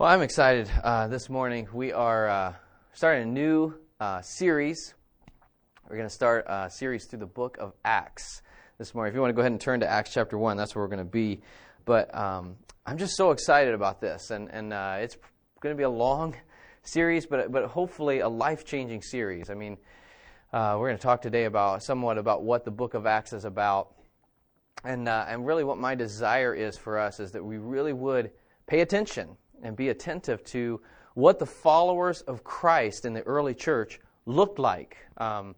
Well, I'm excited uh, this morning. We are uh, starting a new uh, series. We're going to start a series through the book of Acts this morning. If you want to go ahead and turn to Acts chapter 1, that's where we're going to be. But um, I'm just so excited about this. And, and uh, it's going to be a long series, but, but hopefully a life changing series. I mean, uh, we're going to talk today about somewhat about what the book of Acts is about. And, uh, and really, what my desire is for us is that we really would pay attention and be attentive to what the followers of Christ in the early church looked like. Um,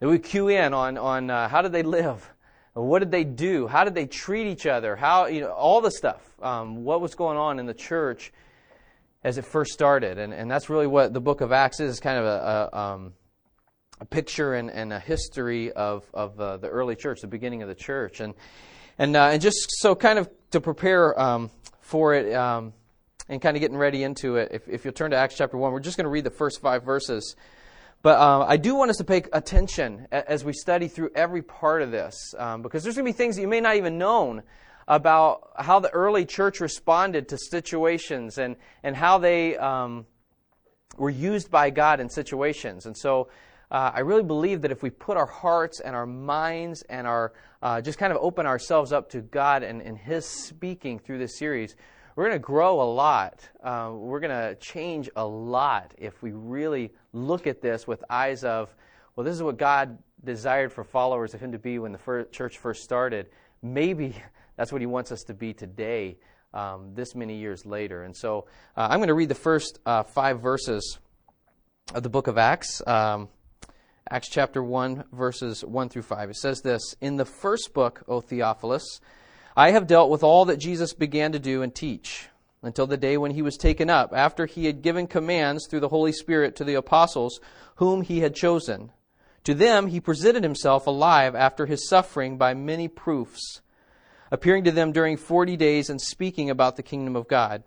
that we cue in on, on uh, how did they live? What did they do? How did they treat each other? How, you know, all the stuff. Um, what was going on in the church as it first started? And, and that's really what the book of Acts is, kind of a, a, um, a picture and, and, a history of, of uh, the early church, the beginning of the church. And, and, uh, and just so kind of to prepare um, for it, um, and kind of getting ready into it, if, if you'll turn to Acts chapter 1, we're just going to read the first five verses. But um, I do want us to pay attention as we study through every part of this, um, because there's going to be things that you may not even known about how the early church responded to situations and, and how they um, were used by God in situations. And so uh, I really believe that if we put our hearts and our minds and our uh, just kind of open ourselves up to God and, and His speaking through this series, we're going to grow a lot. Uh, we're going to change a lot if we really look at this with eyes of, well, this is what God desired for followers of Him to be when the first, church first started. Maybe that's what He wants us to be today, um, this many years later. And so uh, I'm going to read the first uh, five verses of the book of Acts. Um, Acts chapter 1, verses 1 through 5. It says this In the first book, O Theophilus, I have dealt with all that Jesus began to do and teach until the day when he was taken up, after he had given commands through the Holy Spirit to the apostles whom he had chosen. To them he presented himself alive after his suffering by many proofs, appearing to them during forty days and speaking about the kingdom of God.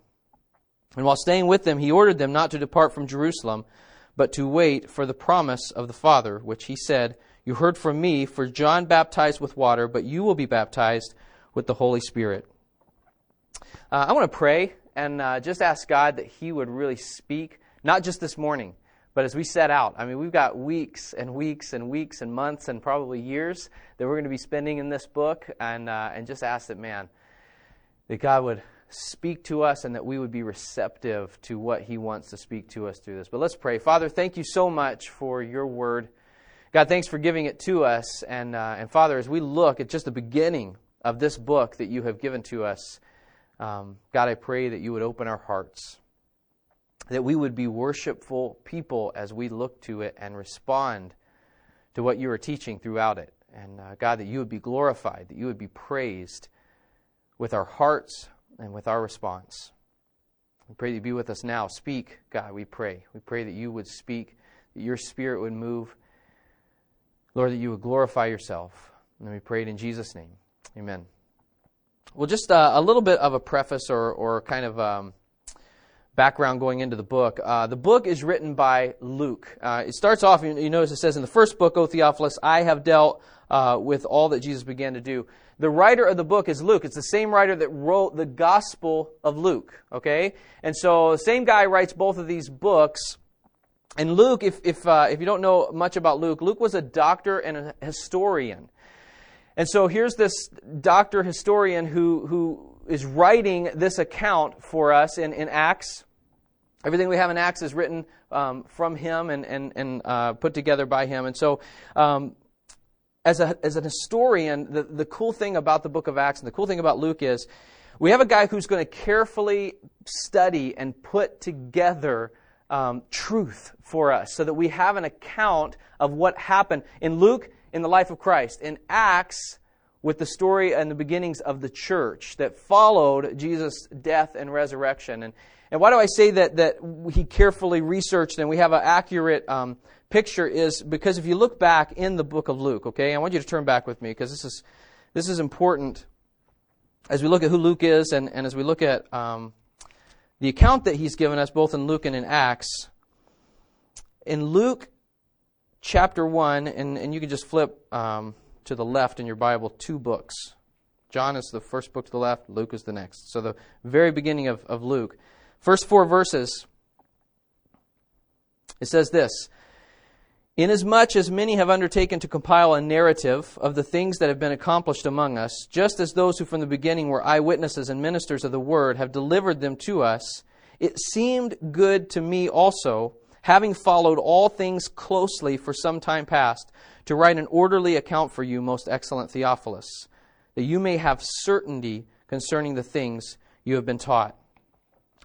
And while staying with them, he ordered them not to depart from Jerusalem, but to wait for the promise of the Father, which he said, You heard from me, for John baptized with water, but you will be baptized with the Holy Spirit. Uh, I want to pray and uh, just ask God that He would really speak, not just this morning, but as we set out. I mean, we've got weeks and weeks and weeks and months and probably years that we're going to be spending in this book, and, uh, and just ask that, man, that God would speak to us and that we would be receptive to what He wants to speak to us through this. But let's pray. Father, thank you so much for your word. God, thanks for giving it to us. And, uh, and Father, as we look at just the beginning of this book that you have given to us. Um, God, I pray that you would open our hearts, that we would be worshipful people as we look to it and respond to what you are teaching throughout it. And uh, God, that you would be glorified, that you would be praised with our hearts and with our response. We pray that you be with us now. Speak, God, we pray. We pray that you would speak, that your spirit would move. Lord, that you would glorify yourself. And we pray it in Jesus' name. Amen. Well, just uh, a little bit of a preface or, or kind of um, background going into the book. Uh, the book is written by Luke. Uh, it starts off, you, you, notice it says in the first book, O Theophilus, I have dealt uh, with all that Jesus began to do. The writer of the book is Luke. It's the same writer that wrote the Gospel of Luke, okay? And so the same guy writes both of these books. And Luke, if, if, uh, if you don't know much about Luke, Luke was a doctor and a historian. And so here's this doctor historian who, who is writing this account for us in, in Acts. Everything we have in Acts is written um, from him and, and, and uh, put together by him. And so, um, as, a, as an historian, the, the cool thing about the book of Acts and the cool thing about Luke is we have a guy who's going to carefully study and put together um, truth for us so that we have an account of what happened. In Luke, in the life of Christ. In Acts, with the story and the beginnings of the church that followed Jesus' death and resurrection. And, and why do I say that, that he carefully researched and we have an accurate um, picture is because if you look back in the book of Luke, okay, I want you to turn back with me because this is, this is important as we look at who Luke is and, and as we look at um, the account that he's given us both in Luke and in Acts. In Luke chapter 1, and, and you can just flip um, to the left in your Bible two books. John is the first book to the left, Luke is the next. So, the very beginning of, of Luke. First four verses, it says this Inasmuch as many have undertaken to compile a narrative of the things that have been accomplished among us, just as those who from the beginning were eyewitnesses and ministers of the word have delivered them to us, it seemed good to me also, having followed all things closely for some time past, to write an orderly account for you, most excellent Theophilus, that you may have certainty concerning the things you have been taught.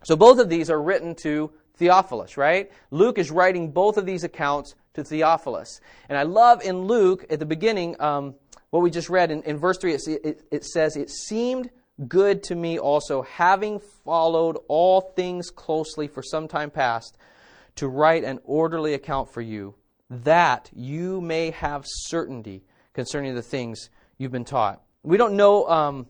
So both of these are written to Theophilus, right? Luke is writing both of these accounts to Theophilus. And I love in Luke, at the beginning, um, what we just read in, in verse 3, it, it, it says, It seemed good to me also, having followed all things closely for some time past, to write an orderly account for you, that you may have certainty concerning the things you've been taught. We don't know um,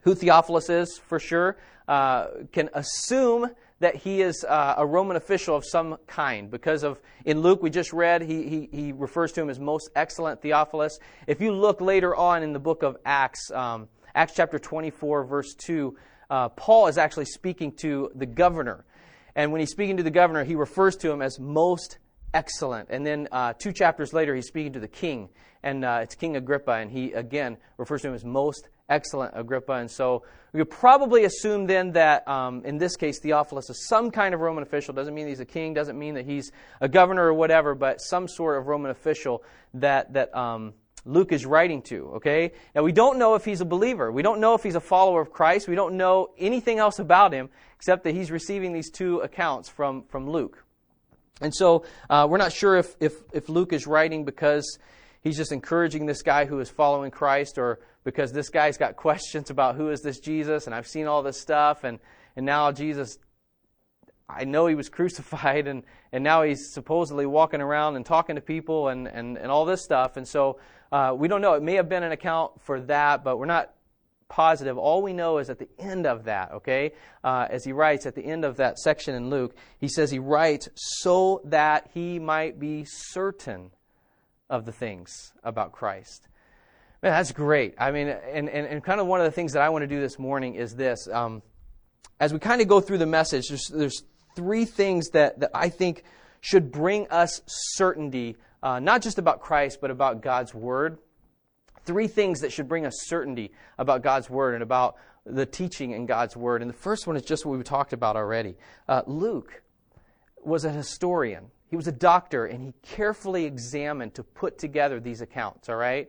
who Theophilus is for sure, uh, can assume that he is uh, a Roman official of some kind because of in Luke we just read he, he, he, refers to him as most excellent Theophilus. If you look later on in the book of Acts, um, Acts chapter 24 verse 2, uh, Paul is actually speaking to the governor, and when he's speaking to the governor, he refers to him as most excellent. And then uh, two chapters later, he's speaking to the king, and uh, it's King Agrippa, and he again refers to him as most excellent Agrippa. And so we could probably assume then that um, in this case, Theophilus is some kind of Roman official. Doesn't mean he's a king, doesn't mean that he's a governor or whatever, but some sort of Roman official that, that um, Luke is writing to, okay? Now, we don't know if he's a believer. We don't know if he's a follower of Christ. We don't know anything else about him except that he's receiving these two accounts from, from Luke. And so uh, we're not sure if, if, if Luke is writing because he's just encouraging this guy who is following Christ or because this guy's got questions about who is this Jesus and I've seen all this stuff and, and now Jesus, I know he was crucified and, and now he's supposedly walking around and talking to people and, and, and all this stuff. And so uh, we don't know. It may have been an account for that, but we're not positive. All we know is at the end of that, okay, uh, as he writes at the end of that section in Luke, he says he writes so that he might be certain of the things about Christ. Man, that's great. I mean, and, and, and kind of one of the things that I want to do this morning is this. Um, as we kind of go through the message, there's, there's three things that, that I think should bring us certainty, uh, not just about Christ, but about God's Word three things that should bring us certainty about God's Word and about the teaching in God's Word. And the first one is just what we talked about already. Uh, Luke was a historian, he was a doctor, and he carefully examined to put together these accounts, all right?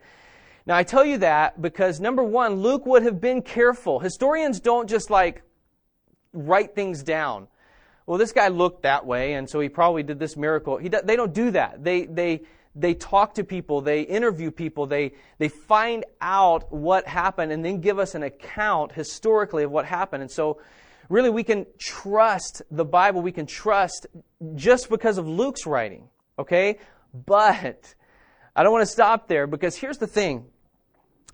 Now, I tell you that because number one, Luke would have been careful. Historians don't just like write things down. Well, this guy looked that way, and so he probably did this miracle. He, they don't do that. They, they, they talk to people, they interview people, they, they find out what happened and then give us an account historically of what happened. And so, really, we can trust the Bible, we can trust just because of Luke's writing, okay? But I don't want to stop there because here's the thing.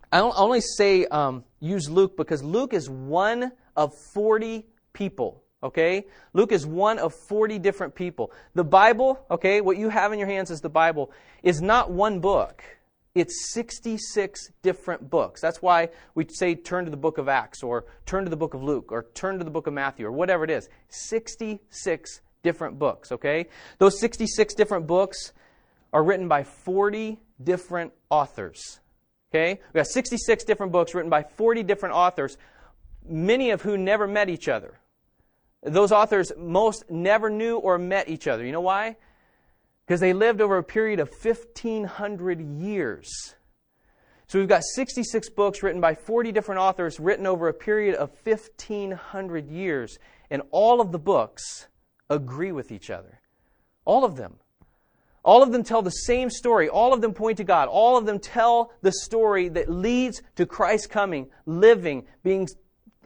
I only say um, use Luke because Luke is one of 40 people Okay? Luke is one of 40 different people. The Bible, okay, what you have in your hands is the Bible, is not one book. It's 66 different books. That's why we say turn to the book of Acts or turn to the book of Luke or turn to the book of Matthew or whatever it is. 66 different books, okay? Those 66 different books are written by 40 different authors. Okay? We got 66 different books written by 40 different authors, many of who never met each other. Those authors, most never knew or met each other. You know why? Because they lived over a period of 1,500 years. So we've got 66 books written by 40 different authors, written over a period of 1,500 years. And all of the books agree with each other. All of them. All of them tell the same story. All of them point to God. All of them tell the story that leads to Christ coming, living, being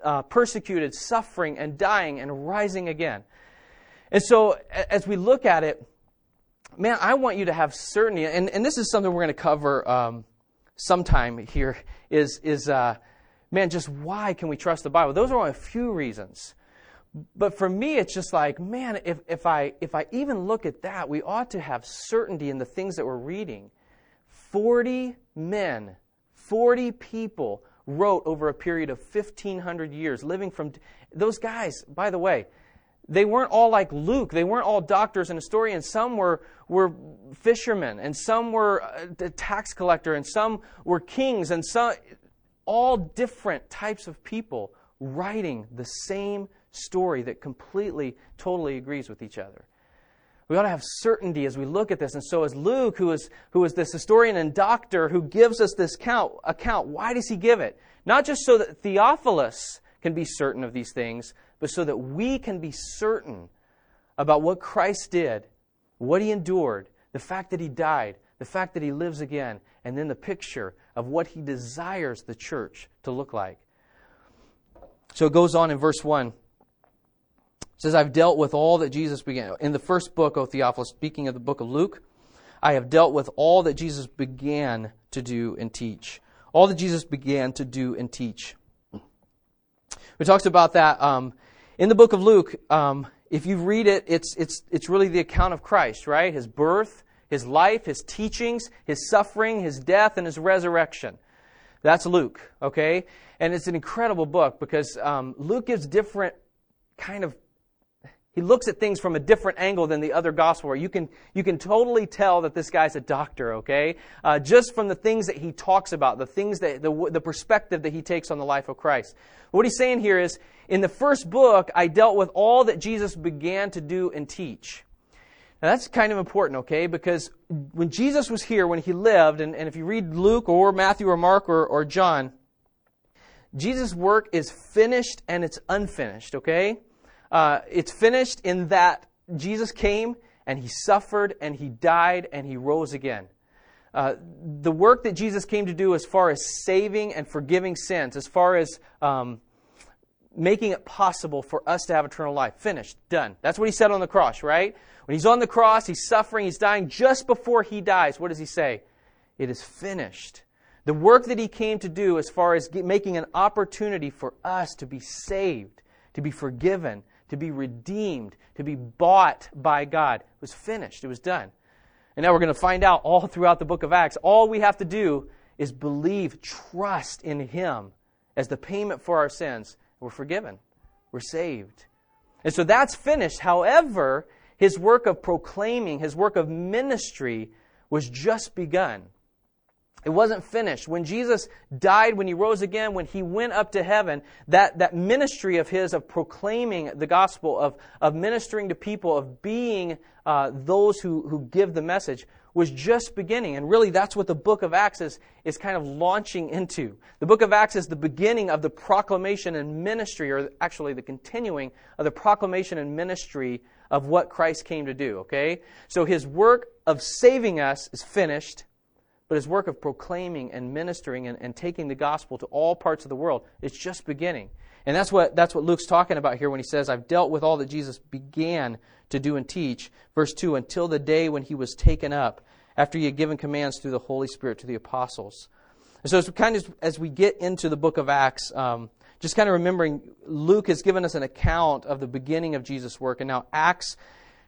uh, persecuted, suffering, and dying, and rising again. And so, as we look at it, man, I want you to have certainty, and, and this is something we're going to cover um, sometime here, is, is uh, man, just why can we trust the Bible? Those are only a few reasons. But for me, it's just like, man, if, if, I, if I even look at that, we ought to have certainty in the things that we're reading. 40 men, 40 people wrote over a period of 1,500 years, living from. Those guys, by the way, they weren't all like Luke. They weren't all doctors and historians. Some were, were fishermen, and some were uh, a tax collector, and some were kings, and some, all different types of people writing the same story that completely, totally agrees with each other. We ought to have certainty as we look at this. And so, as Luke, who is, who is this historian and doctor who gives us this count, account, why does he give it? Not just so that Theophilus can be certain of these things, but so that we can be certain about what Christ did, what he endured, the fact that he died, the fact that he lives again, and then the picture of what he desires the church to look like. So it goes on in verse 1. Says, I've dealt with all that Jesus began. In the first book, O Theophilus, speaking of the book of Luke, I have dealt with all that Jesus began to do and teach. All that Jesus began to do and teach. We talked about that um, in the book of Luke. Um, if you read it, it's, it's, it's really the account of Christ, right? His birth, his life, his teachings, his suffering, his death, and his resurrection. That's Luke, okay? And it's an incredible book because um, Luke gives different kind of he looks at things from a different angle than the other gospel you can you can totally tell that this guy's a doctor okay? Uh, just from the things that he talks about the things that the, the perspective that he takes on the life of christ. What he's saying here is in the first book i dealt with all that jesus began to do and teach. Now that's kind of important okay? Because when jesus was here when he lived and, and if you read luke or matthew or mark or, or john jesus work is finished and it's unfinished okay uh, it's finished in that Jesus came and he suffered and he died and he rose again. Uh, the work that Jesus came to do as far as saving and forgiving sins, as far as um, making it possible for us to have eternal life, finished, done. That's what he said on the cross, right? When he's on the cross, he's suffering, he's dying. Just before he dies, what does he say? It is finished. The work that he came to do as far as making an opportunity for us to be saved, to be forgiven, to be redeemed, to be bought by God. It was finished, it was done. And now we're going to find out all throughout the book of Acts. All we have to do is believe, trust in Him as the payment for our sins. We're forgiven, we're saved. And so that's finished. However, his work of proclaiming, his work of ministry was just begun. It wasn't finished. When Jesus died, when he rose again, when he went up to heaven, that, that ministry of his of proclaiming the gospel, of, of ministering to people, of being uh, those who, who give the message, was just beginning. And really, that's what the book of Acts is, is kind of launching into. The book of Acts is the beginning of the proclamation and ministry, or actually the continuing of the proclamation and ministry of what Christ came to do, okay? So his work of saving us is finished but his work of proclaiming and ministering and, and taking the gospel to all parts of the world is just beginning. And that's what, that's what Luke's talking about here when he says, I've dealt with all that Jesus began to do and teach. Verse 2 until the day when he was taken up, after he had given commands through the Holy Spirit to the apostles. And so, as we, kind of, as we get into the book of Acts, um, just kind of remembering Luke has given us an account of the beginning of Jesus' work, and now Acts,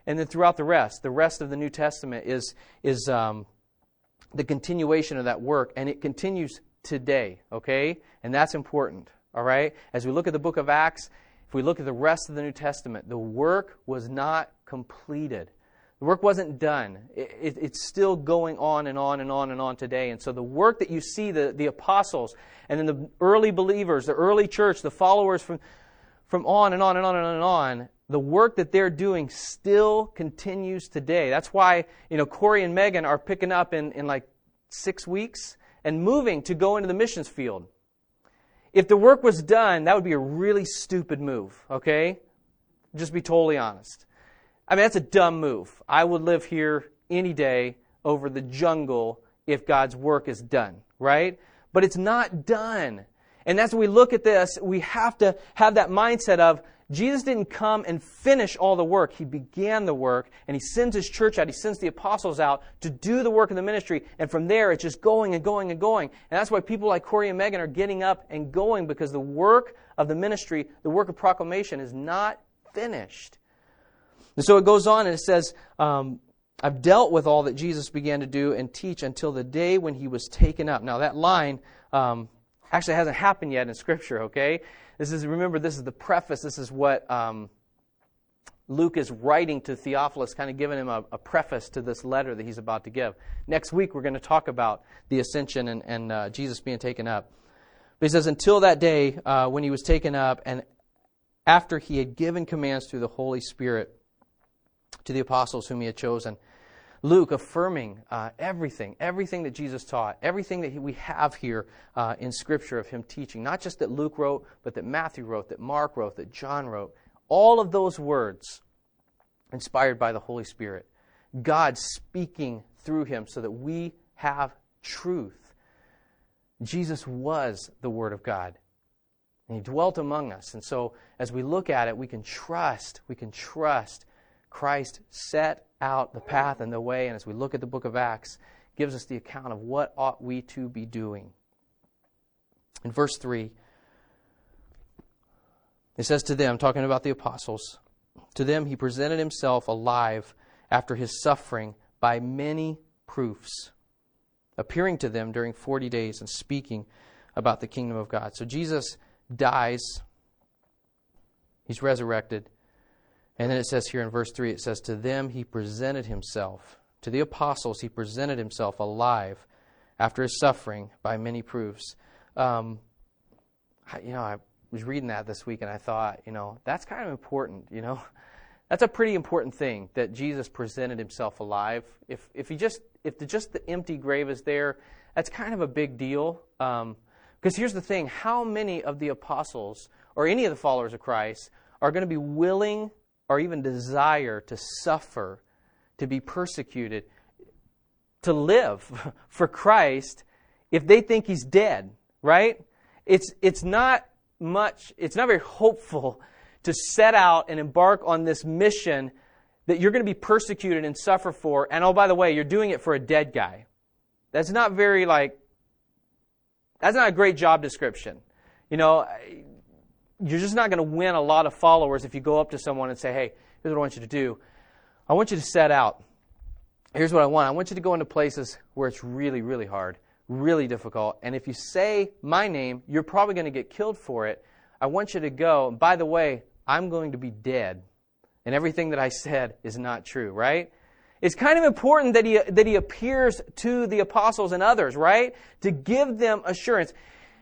and then throughout the rest, the rest of the New Testament is, is um, the continuation of that work, and it continues today, okay? And that's important, all right? As we look at the book of Acts, if we look at the rest of the New Testament, the work was not completed. The work wasn't done. It, it, it's still going on and on and on and on today. And so the work that you see, the, the apostles, and then the early believers, the early church, the followers from, from on and on and on and on and on, the work that they're doing still continues today. That's why, you know, Corey and Megan are picking up in, in like six weeks and moving to go into the missions field. If the work was done, that would be a really stupid move, okay? Just be totally honest. I mean, that's a dumb move. I would live here any day over the jungle if God's work is done, right? But it's not done. And as we look at this, we have to have that mindset of Jesus didn't come and finish all the work. He began the work, and He sends His church out. He sends the apostles out to do the work of the ministry. And from there, it's just going and going and going. And that's why people like Corey and Megan are getting up and going because the work of the ministry, the work of proclamation, is not finished. And so it goes on and it says, um, I've dealt with all that Jesus began to do and teach until the day when He was taken up. Now, that line um, actually hasn't happened yet in Scripture, okay? This is, remember, this is the preface. This is what um, Luke is writing to Theophilus, kind of giving him a, a, preface to this letter that he's about to give. Next week, we're going to talk about the ascension and, and uh, Jesus being taken up. But he says, until that day uh, when he was taken up, and after he had given commands through the Holy Spirit to the apostles whom he had chosen. Luke affirming uh, everything, everything that Jesus taught, everything that he, we have here uh, in Scripture of him teaching. Not just that Luke wrote, but that Matthew wrote, that Mark wrote, that John wrote. All of those words inspired by the Holy Spirit. God speaking through him so that we have truth. Jesus was the Word of God. And he dwelt among us. And so as we look at it, we can trust, we can trust Christ set out the path and the way. And as we look at the book of Acts, gives us the account of what ought we to be doing. In verse 3, it says to them, talking about the apostles, to them he presented himself alive after his suffering by many proofs, appearing to them during 40 days and speaking about the kingdom of God. So Jesus dies, he's resurrected. And then it says here in verse 3 it says, To them he presented himself. To the apostles he presented himself alive after his suffering by many proofs. Um, you know, I was reading that this week and I thought, you know, that's kind of important, you know. That's a pretty important thing that Jesus presented himself alive. If, if he just if the, just the empty grave is there, that's kind of a big deal. Um, because here's the thing how many of the apostles or any of the followers of Christ are going to be willing or even desire to suffer, to be persecuted, to live for Christ if they think he's dead, right? It's, it's not much, it's not very hopeful to set out and embark on this mission that you're going to be persecuted and suffer for. And oh, by the way, you're doing it for a dead guy. That's not very, like, that's not a great job description. You know, you're just not going to win a lot of followers if you go up to someone and say, hey, here's what I want you to do. I want you to set out. Here's what I want. I want you to go into places where it's really, really hard, really difficult. And if you say my name, you're probably going to get killed for it. I want you to go. And by the way, I'm going to be dead. And everything that I said is not true, right? It's kind of important that he, that he appears to the apostles and others, right? To give them assurance.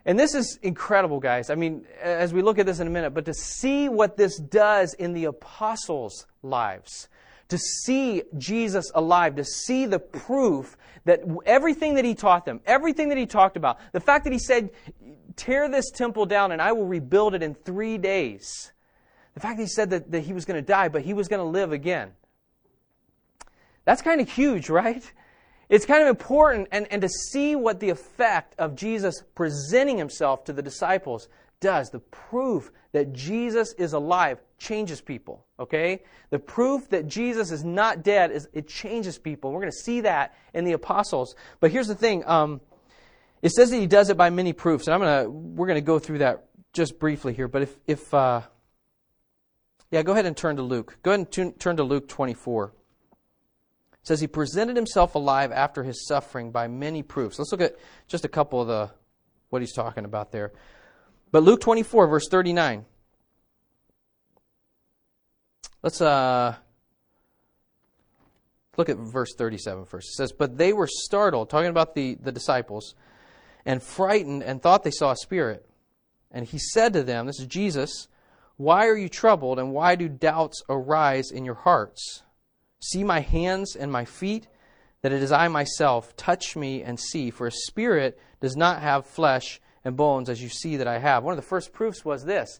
And this is incredible, guys. I mean, as we look at this in a minute, but to see what this does in the apostles' lives, to see Jesus alive, to see the proof that everything that he taught them, everything that he talked about, the fact that he said, tear this temple down and I will rebuild it in three days, the fact that he said that, that he was going to die, but he was going to live again. That's kind of huge, right? It's kind of important and, and to see what the effect of Jesus presenting himself to the disciples does. The proof that Jesus is alive changes people, okay? The proof that Jesus is not dead is it changes people. We're going to see that in the apostles. But here's the thing. Um, it says that he does it by many proofs, and I'm gonna we're gonna go through that just briefly here. But if if uh, yeah, go ahead and turn to Luke. Go ahead and turn to Luke 24 says he presented himself alive after his suffering by many proofs. Let's look at just a couple of the what he's talking about there. But Luke 24 verse 39. Let's uh look at verse 37 first. It says, "But they were startled, talking about the the disciples, and frightened and thought they saw a spirit. And he said to them, this is Jesus, why are you troubled and why do doubts arise in your hearts?" See my hands and my feet, that it is I myself. Touch me and see, for a spirit does not have flesh and bones as you see that I have. One of the first proofs was this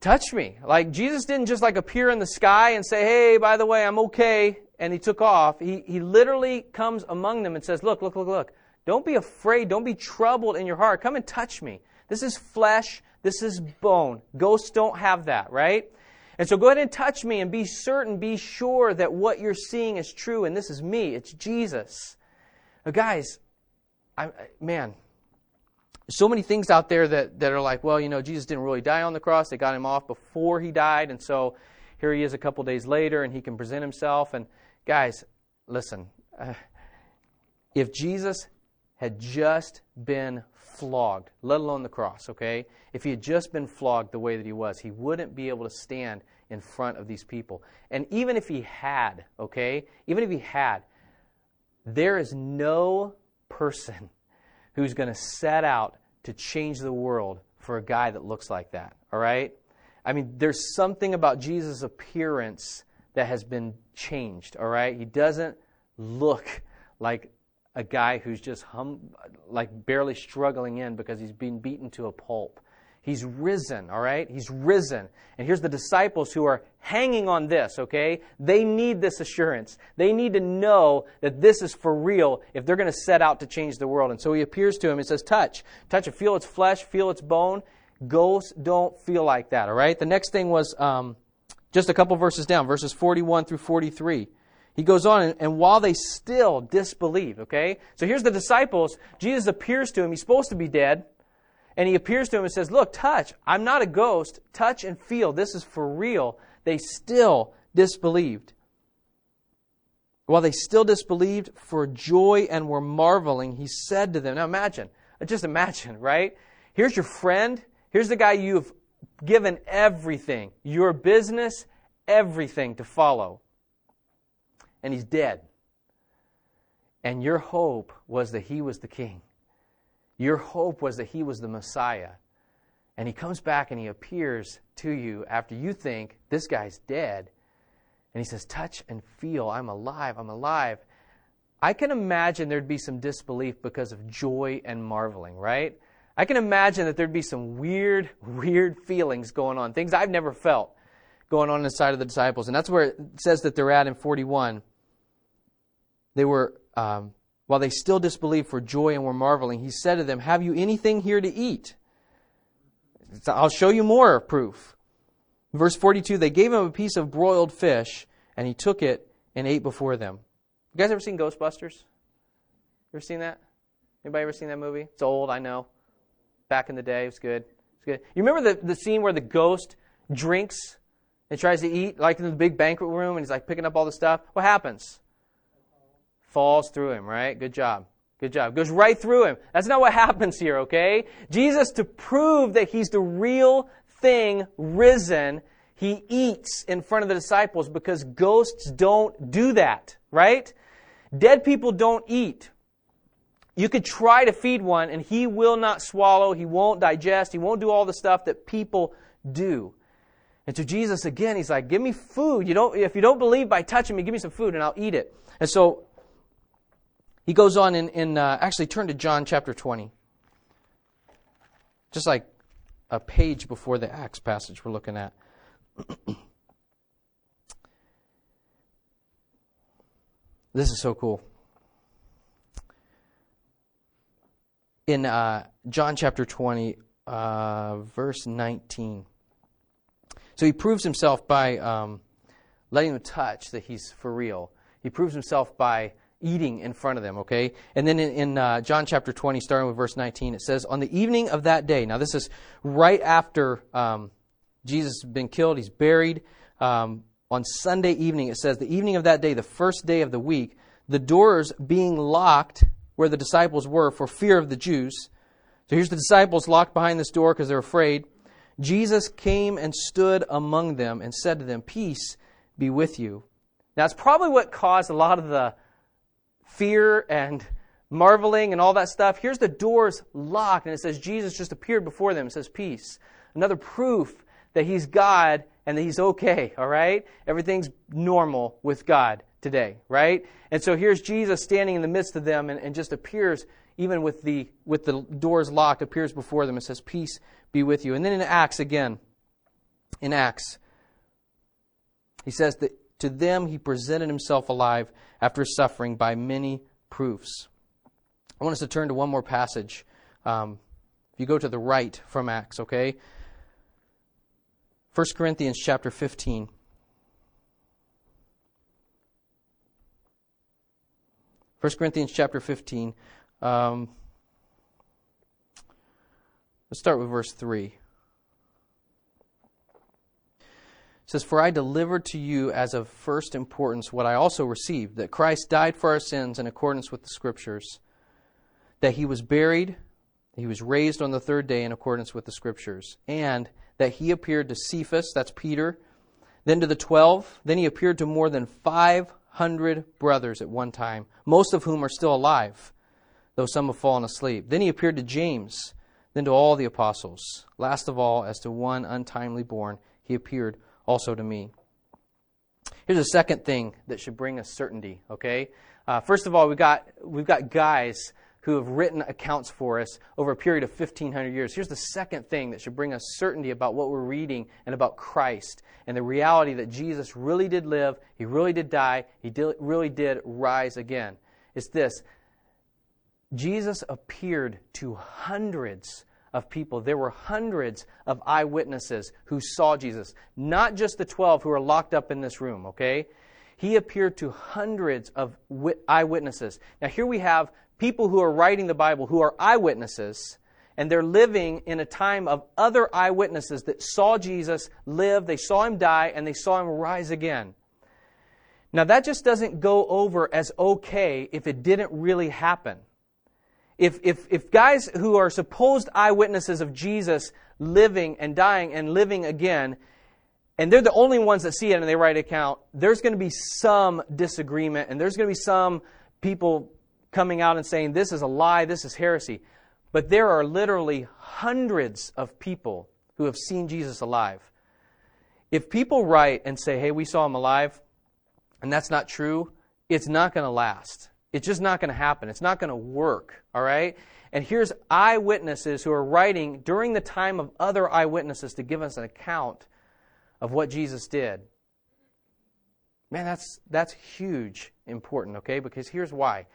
touch me. Like Jesus didn't just like appear in the sky and say, hey, by the way, I'm okay, and he took off. He, he literally comes among them and says, look, look, look, look. Don't be afraid. Don't be troubled in your heart. Come and touch me. This is flesh. This is bone. Ghosts don't have that, right? And so go ahead and touch me and be certain, be sure that what you're seeing is true. And this is me, it's Jesus. Now, guys, I, man, so many things out there that, that are like, well, you know, Jesus didn't really die on the cross. They got him off before he died. And so here he is a couple days later and he can present himself. And guys, listen, uh, if Jesus had just been flogged, let alone the cross, okay? If he had just been flogged the way that he was, he wouldn't be able to stand in front of these people. And even if he had, okay, even if he had, there is no person who's going to set out to change the world for a guy that looks like that, all right? I mean, there's something about Jesus' appearance that has been changed, all right? He doesn't look like a guy who's just hum, like barely struggling in because he's been beaten to a pulp. He's risen, all right? He's risen. And here's the disciples who are hanging on this, okay? They need this assurance. They need to know that this is for real if they're going to set out to change the world. And so he appears to him and says, Touch. Touch it. Feel its flesh. Feel its bone. Ghosts don't feel like that, all right? The next thing was um, just a couple verses down, verses 41 through 43. He goes on, and, while they still disbelieve, okay? So here's the disciples. Jesus appears to him. He's supposed to be dead. And he appears to him and says, Look, touch. I'm not a ghost. Touch and feel. This is for real. They still disbelieved. While they still disbelieved for joy and were marveling, he said to them, Now imagine, just imagine, right? Here's your friend. Here's the guy you've given everything, your business, everything to follow and he's dead. And your hope was that he was the king. Your hope was that he was the Messiah. And he comes back and he appears to you after you think this guy's dead. And he says, Touch and feel. I'm alive. I'm alive. I can imagine there'd be some disbelief because of joy and marveling, right? I can imagine that there'd be some weird, weird feelings going on, things I've never felt going on inside of the disciples. And that's where it says that they're at in 41 they were, um, while they still disbelieved for joy and were marveling, he said to them, Have you anything here to eat? I'll show you more proof. Verse 42 They gave him a piece of broiled fish, and he took it and ate before them. You guys ever seen Ghostbusters? Ever seen that? Anybody ever seen that movie? It's old, I know. Back in the day, it was good. It's good. You remember the, the scene where the ghost drinks and tries to eat, like in the big banquet room, and he's like picking up all the stuff? What happens? falls through him, right? Good job. Good job. Goes right through him. That's not what happens here, okay? Jesus, to prove that he's the real thing risen, he eats in front of the disciples because ghosts don't do that, right? Dead people don't eat. You could try to feed one and he will not swallow, he won't digest, he won't do all the stuff that people do. And to Jesus again, he's like, "Give me food. You don't if you don't believe by touching me, give me some food and I'll eat it." And so he goes on in uh, actually turn to John chapter 20. Just like a page before the Acts passage we're looking at. this is so cool. In uh, John chapter 20, uh, verse 19. So he proves himself by um, letting them touch that he's for real. He proves himself by eating in front of them, okay? And then in, in uh, John chapter 20, starting with verse 19, it says, On the evening of that day, now this is right after um, Jesus has been killed, he's buried. Um, on Sunday evening, it says, The evening of that day, the first day of the week, the doors being locked where the disciples were for fear of the Jews. So here's the disciples locked behind this door because they're afraid. Jesus came and stood among them and said to them, Peace be with you. Now, it's probably what caused a lot of the fear and marveling and all that stuff. Here's the doors locked, and it says Jesus just appeared before them. It says peace. Another proof that He's God and that He's okay, all right? Everything's normal with God today, right? And so here's Jesus standing in the midst of them and, and just appears, even with the, with the doors locked, appears before them and says, Peace be with you. And then in Acts again, in Acts, he says that to them he presented himself alive after suffering by many proofs. I want us to turn to one more passage. Um, if you go to the right from Acts, okay? 1 Corinthians chapter 15. First Corinthians chapter 15. Um, let's start with verse 3. It says, For I delivered to you as of first importance what I also received that Christ died for our sins in accordance with the Scriptures, that he was buried, he was raised on the third day in accordance with the Scriptures, and that he appeared to Cephas, that's Peter, Then to the twelve, then he appeared to more than 500 brothers at one time, most of whom are still alive, though some have fallen asleep. Then he appeared to James, then to all the apostles. Last of all, as to one untimely born, he appeared also to me. Here's a second thing that should bring us certainty, okay? Uh, first of all, we've got, we've got guys who have written accounts for us over a period of 1,500 years. Here's the second thing that should bring us certainty about what we're reading and about Christ and the reality that Jesus really did live, he really did die, he did, really did rise again. It's this Jesus appeared to hundreds of people. There were hundreds of eyewitnesses who saw Jesus, not just the 12 who are locked up in this room, okay? He appeared to hundreds of eyewitnesses. Now, here we have people who are writing the Bible who are eyewitnesses, and they're living in a time of other eyewitnesses that saw Jesus live, they saw him die, and they saw him rise again. Now, that just doesn't go over as okay if it didn't really happen. If, if, if guys who are supposed eyewitnesses of Jesus living and dying and living again, and they're the only ones that see it and they write an account, there's going to be some disagreement and there's going to be some people coming out and saying, this is a lie, this is heresy. But there are literally hundreds of people who have seen Jesus alive. If people write and say, hey, we saw him alive, and that's not true, it's not going to last. It's just not going to happen. It's not going to work, all right? And here's eyewitnesses who are writing during the time of other eyewitnesses to give us an account of what Jesus did. Man, that's, that's huge important, okay? Because here's why.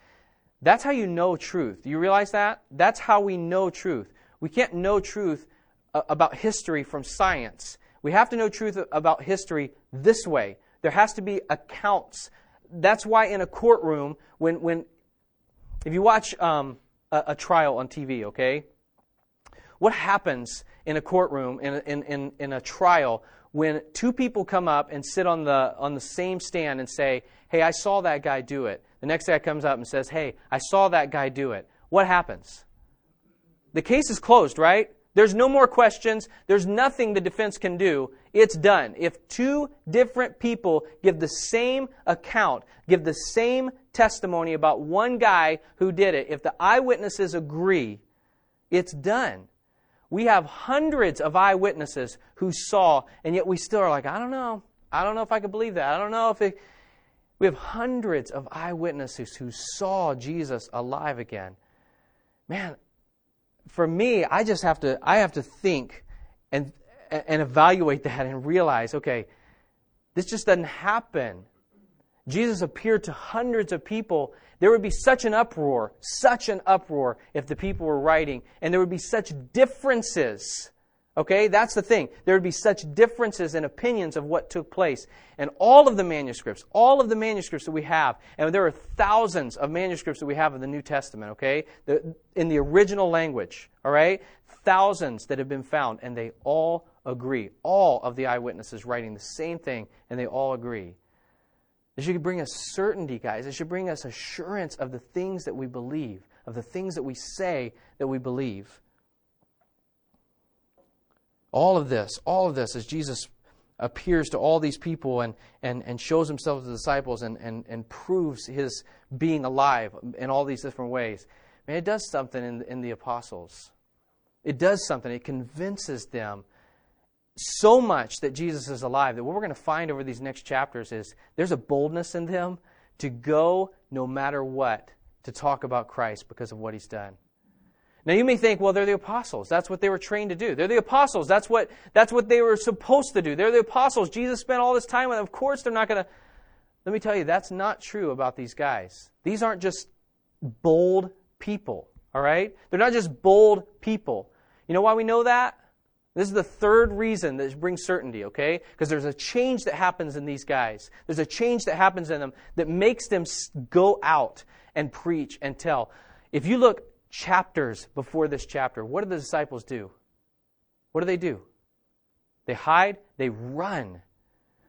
That's how you know truth. Do you realize that? That's how we know truth. We can't know truth uh, about history from science. We have to know truth about history this way. There has to be accounts. That's why in a courtroom, when, when if you watch um, a, a, trial on TV, okay, what happens in a courtroom in, in, in, in a trial when two people come up and sit on the on the same stand and say, "Hey, I saw that guy do it." The next guy comes up and says, Hey, I saw that guy do it. What happens? The case is closed, right? There's no more questions. There's nothing the defense can do. It's done. If two different people give the same account, give the same testimony about one guy who did it, if the eyewitnesses agree, it's done. We have hundreds of eyewitnesses who saw, and yet we still are like, I don't know. I don't know if I could believe that. I don't know if it, we have hundreds of eyewitnesses who saw Jesus alive again. Man, for me, I just have to I have to think and and evaluate that and realize, okay, this just doesn't happen. Jesus appeared to hundreds of people. There would be such an uproar, such an uproar if the people were writing, and there would be such differences Okay, that's the thing. There would be such differences in opinions of what took place. And all of the manuscripts, all of the manuscripts that we have, and there are thousands of manuscripts that we have of the New Testament, okay, the, in the original language, all right, thousands that have been found, and they all agree. All of the eyewitnesses writing the same thing, and they all agree. It should bring us certainty, guys. It should bring us assurance of the things that we believe, of the things that we say that we believe. All of this, all of this, as Jesus appears to all these people and, and, and shows himself to the disciples and, and, and proves his being alive in all these different ways. Man, it does something in, in the apostles. It does something. It convinces them so much that Jesus is alive that what we're going to find over these next chapters is there's a boldness in them to go no matter what to talk about Christ because of what he's done. Now you may think, well, they're the apostles. That's what they were trained to do. They're the apostles. That's what, that's what they were supposed to do. They're the apostles. Jesus spent all this time with them. Of course they're not going to. Let me tell you, that's not true about these guys. These aren't just bold people, all right? They're not just bold people. You know why we know that? This is the third reason that brings certainty, okay? Because there's a change that happens in these guys. There's a change that happens in them that makes them go out and preach and tell. If you look chapters before this chapter, what do the disciples do? What do they do? They hide, they run.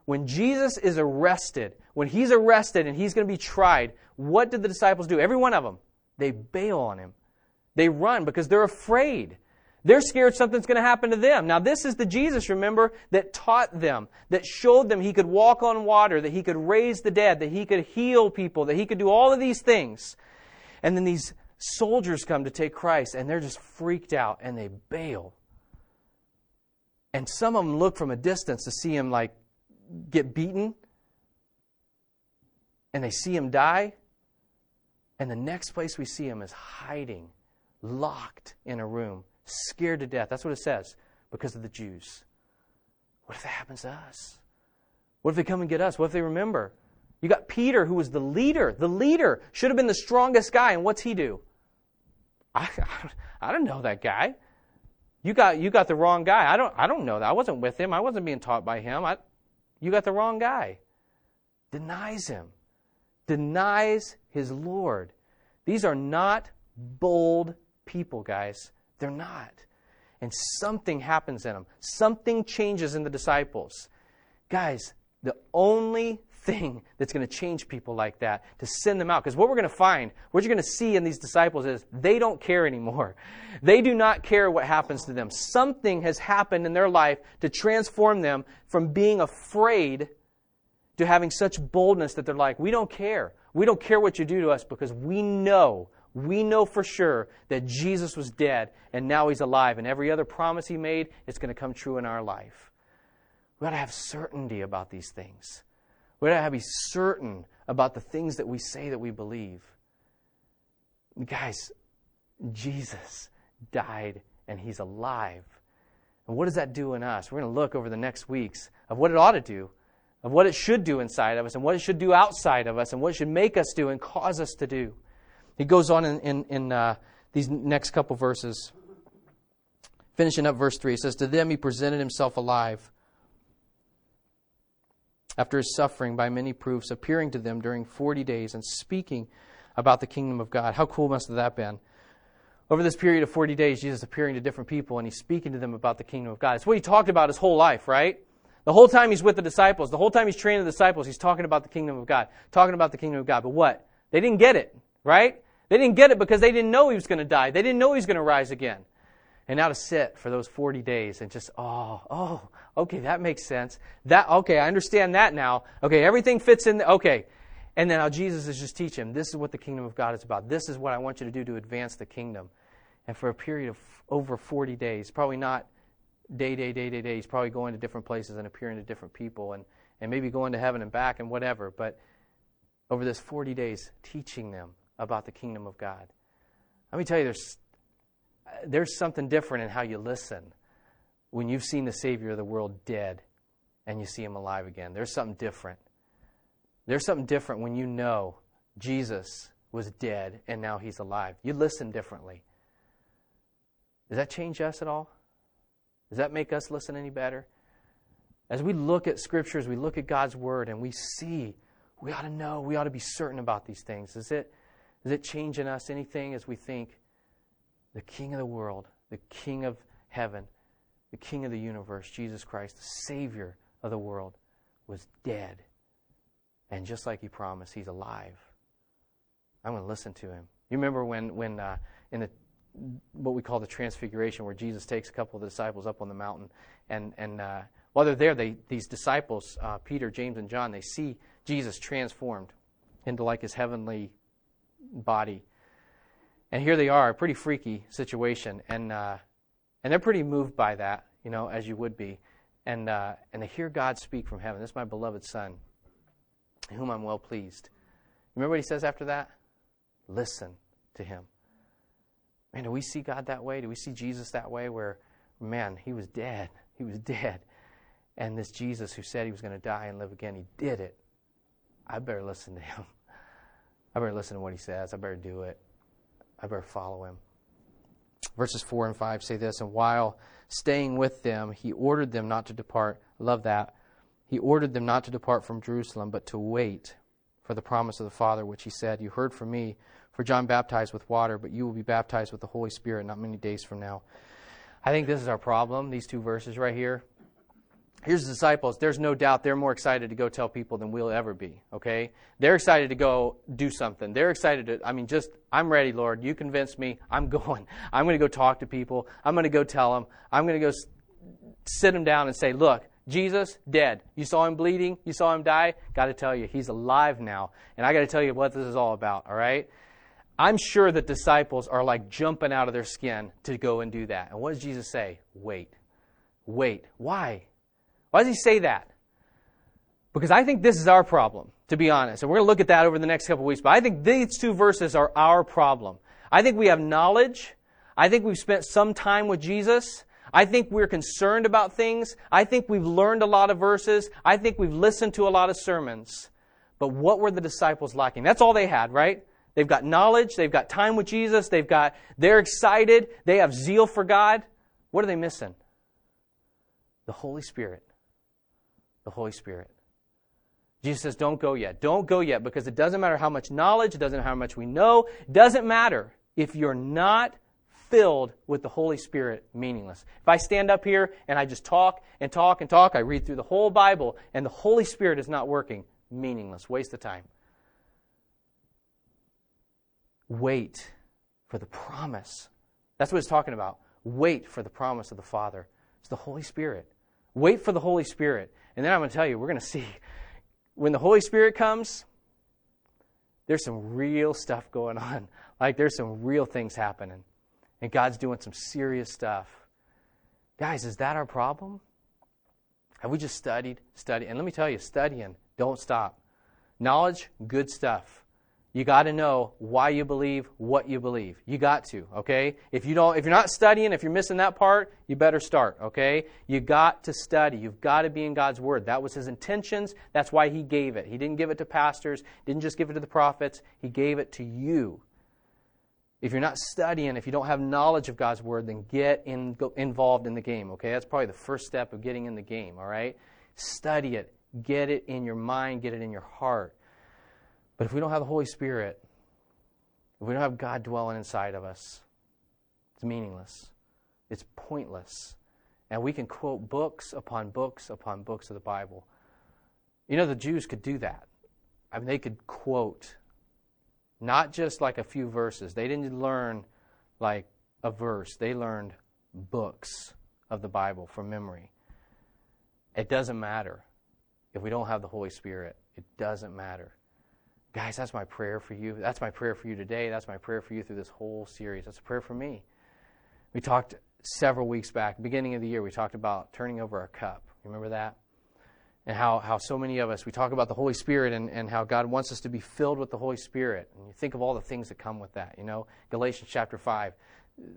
When Jesus is arrested, when he's arrested and he's going to be tried, what did the disciples do? Every one of them. They bail on him. They run because they're afraid. They're scared something's going to happen to them. Now, this is the Jesus, remember, that taught them, that showed them he could walk on water, that he could raise the dead, that he could heal people, that he could do all of these things. And then these soldiers come to take Christ, and they're just freaked out, and they bail. And some of them look from a distance to see him, like, get beaten, and they see him die. And the next place we see him is hiding, locked in a room scared to death. That's what it says, because of the Jews. What if that happens to us? What if they come and get us? What if they remember? You got Peter, who was the leader. The leader should have been the strongest guy, and what's he do? I, I don't know that guy. You got you got the wrong guy. I don't I don't know that. I wasn't with him. I wasn't being taught by him. I, you got the wrong guy. Denies him. Denies his Lord. These are not bold people, guys. They're not. And something happens in them. Something changes in the disciples. Guys, the only thing that's going to change people like that to send them out because what we're going to find what you're going to see in these disciples is they don't care anymore they do not care what happens to them something has happened in their life to transform them from being afraid to having such boldness that they're like we don't care we don't care what you do to us because we know we know for sure that Jesus was dead and now he's alive, and every other promise he made is going to come true in our life. We've got to have certainty about these things. We got to be certain about the things that we say that we believe. Guys, Jesus died and he's alive. And what does that do in us? We're going to look over the next weeks of what it ought to do, of what it should do inside of us, and what it should do outside of us, and what it should make us do and cause us to do. He goes on in, in, in uh, these next couple verses. Finishing up verse 3, he says, To them he presented himself alive after his suffering by many proofs, appearing to them during 40 days and speaking about the kingdom of God. How cool must have that been? Over this period of 40 days, Jesus appearing to different people and he's speaking to them about the kingdom of God. It's what he talked about his whole life, right? The whole time he's with the disciples, the whole time he's training the disciples, he's talking about the kingdom of God, talking about the kingdom of God. But what? They didn't get it, right? They didn't get it because they didn't know he was going to die. They didn't know he was going to rise again. And now to sit for those 40 days and just, oh, oh, okay, that makes sense. That, okay, I understand that now. Okay, everything fits in. The, okay. And then how Jesus is just teaching him, this is what the kingdom of God is about. This is what I want you to do to advance the kingdom. And for a period of over 40 days, probably not day, day, day, day, day, he's probably going to different places and appearing to different people and, and maybe going to heaven and back and whatever. But over this 40 days, teaching them about the kingdom of God. Let me tell you, there's, there's something different in how you listen when you've seen the Savior of the world dead and you see him alive again. There's something different. There's something different when you know Jesus was dead and now he's alive. You listen differently. Does that change us at all? Does that make us listen any better? As we look at scriptures, we look at God's word and we see, we ought to know, we ought to be certain about these things. Is it does it change in us anything as we think the King of the world, the King of heaven, the King of the universe, Jesus Christ, the Savior of the world, was dead? And just like he promised, he's alive. I'm going to listen to him. You remember when, when uh, in the what we call the transfiguration, where Jesus takes a couple of the disciples up on the mountain, and and uh, while they're there, they these disciples, uh, Peter, James, and John, they see Jesus transformed into like his heavenly body. And here they are, a pretty freaky situation, and uh, and they're pretty moved by that, you know, as you would be, and uh, and they hear God speak from heaven. This is my beloved Son, in whom I'm well pleased. Remember what he says after that? Listen to him. Man, do we see God that way? Do we see Jesus that way? Where, man, he was dead. He was dead, and this Jesus who said he was going to die and live again, he did it. I better listen to him. I better listen to what he says. I better do it. I better follow him. Verses 4 and 5 say this And while staying with them, he ordered them not to depart. love that. He ordered them not to depart from Jerusalem, but to wait for the promise of the Father, which he said, You heard from me, for John baptized with water, but you will be baptized with the Holy Spirit not many days from now. I think this is our problem, these two verses right here. Here's the disciples. There's no doubt they're more excited to go tell people than we'll ever be, okay? They're excited to go do something. They're excited to, I mean, just, I'm ready, Lord. You convinced me. I'm going. I'm going to go talk to people. I'm going to go tell them. I'm going to go sit them down and say, look, Jesus, dead. You saw him bleeding. You saw him die. Got to tell you, he's alive now. And I got to tell you what this is all about, all right? I'm sure that disciples are like jumping out of their skin to go and do that. And what does Jesus say? Wait. Wait. Why? Why does he say that? Because I think this is our problem, to be honest. And we're going to look at that over the next couple of weeks. But I think these two verses are our problem. I think we have knowledge. I think we've spent some time with Jesus. I think we're concerned about things. I think we've learned a lot of verses. I think we've listened to a lot of sermons. But what were the disciples lacking? That's all they had, right? They've got knowledge. They've got time with Jesus. They've got, they're excited. They have zeal for God. What are they missing? The Holy Spirit the Holy Spirit. Jesus says, Don't go yet. Don't go yet because it doesn't matter how much knowledge, it doesn't matter how much we know, it doesn't matter if you're not filled with the Holy Spirit, meaningless. If I stand up here and I just talk and talk and talk, I read through the whole Bible and the Holy Spirit is not working, meaningless, waste of time. Wait for the promise. That's what it's talking about. Wait for the promise of the Father. It's the Holy Spirit. Wait for the Holy Spirit. And then I'm going to tell you, we're going to see when the Holy Spirit comes, there's some real stuff going on. Like there's some real things happening. And God's doing some serious stuff. Guys, is that our problem? Have we just studied, studied? And let me tell you, studying, don't stop. Knowledge, good stuff. You got to know why you believe what you believe. You got to, okay? If you don't if you're not studying, if you're missing that part, you better start, okay? You got to study. You've got to be in God's word. That was his intentions. That's why he gave it. He didn't give it to pastors, didn't just give it to the prophets. He gave it to you. If you're not studying, if you don't have knowledge of God's word, then get in, involved in the game, okay? That's probably the first step of getting in the game, all right? Study it. Get it in your mind, get it in your heart. But if we don't have the Holy Spirit, if we don't have God dwelling inside of us, it's meaningless. It's pointless. And we can quote books upon books upon books of the Bible. You know, the Jews could do that. I mean, they could quote not just like a few verses. They didn't learn like a verse, they learned books of the Bible from memory. It doesn't matter if we don't have the Holy Spirit. It doesn't matter. Guys, that's my prayer for you. That's my prayer for you today. That's my prayer for you through this whole series. That's a prayer for me. We talked several weeks back, beginning of the year, we talked about turning over our cup. Remember that? And how, how so many of us, we talk about the Holy Spirit and, and how God wants us to be filled with the Holy Spirit. And you think of all the things that come with that. You know, Galatians chapter 5,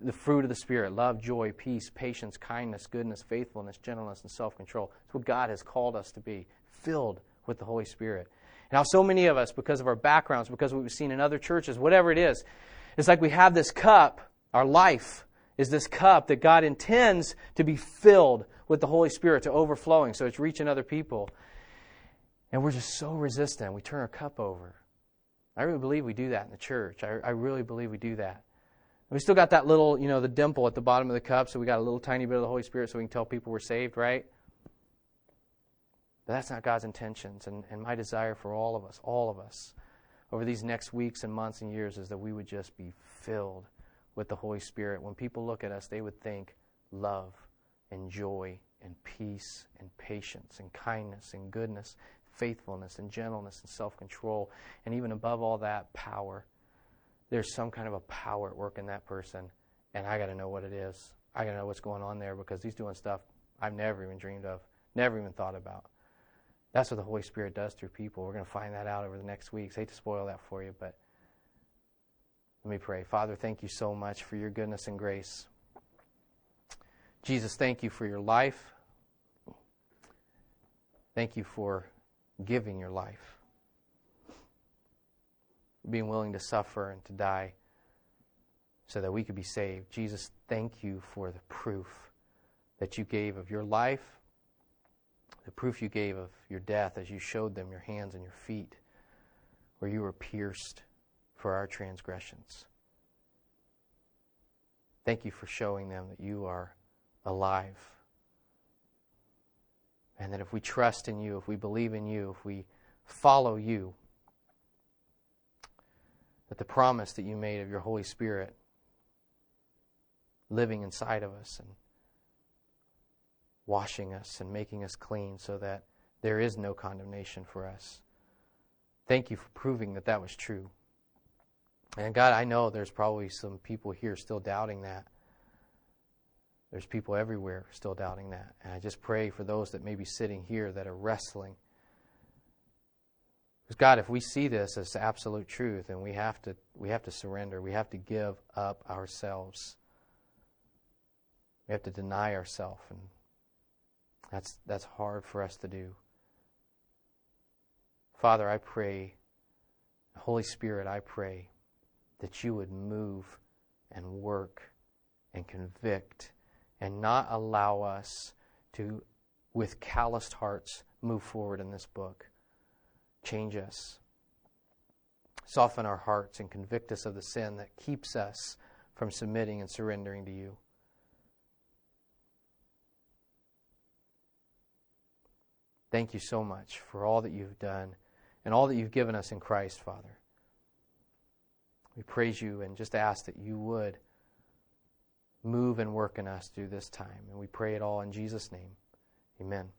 the fruit of the Spirit love, joy, peace, patience, kindness, goodness, faithfulness, gentleness, and self control. It's what God has called us to be, filled with the Holy Spirit. Now, so many of us, because of our backgrounds, because we've seen in other churches, whatever it is, it's like we have this cup, our life is this cup that God intends to be filled with the Holy Spirit to overflowing, so it's reaching other people. And we're just so resistant. We turn our cup over. I really believe we do that in the church. I, I really believe we do that. We still got that little, you know, the dimple at the bottom of the cup, so we got a little tiny bit of the Holy Spirit so we can tell people we're saved, right? But that's not God's intentions. And, and my desire for all of us, all of us, over these next weeks and months and years is that we would just be filled with the Holy Spirit. When people look at us, they would think love and joy and peace and patience and kindness and goodness, faithfulness and gentleness and self control, and even above all that, power. There's some kind of a power at work in that person, and I got to know what it is. I got to know what's going on there because he's doing stuff I've never even dreamed of, never even thought about. That's what the Holy Spirit does through people. We're going to find that out over the next weeks. I hate to spoil that for you, but let me pray. Father, thank you so much for your goodness and grace. Jesus, thank you for your life. Thank you for giving your life, being willing to suffer and to die so that we could be saved. Jesus, thank you for the proof that you gave of your life the proof you gave of your death as you showed them your hands and your feet, where you were pierced for our transgressions. Thank you for showing them that you are alive. And that if we trust in you, if we believe in you, if we follow you, that the promise that you made of your Holy Spirit living inside of us and washing us and making us clean so that there is no condemnation for us. Thank you for proving that that was true. And God, I know there's probably some people here still doubting that. There's people everywhere still doubting that. And I just pray for those that may be sitting here that are wrestling. Because God, if we see this as absolute truth, then we have to we have to surrender. We have to give up ourselves. We have to deny ourselves and that's that's hard for us to do. Father, I pray, Holy Spirit, I pray that you would move and work and convict and not allow us to, with calloused hearts, move forward in this book. Change us. Soften our hearts and convict us of the sin that keeps us from submitting and surrendering to you. Thank you so much for all that you've done and all that you've given us in Christ, Father. We praise you and just ask that you would move and work in us through this time. And we pray it all in Jesus' name. Amen.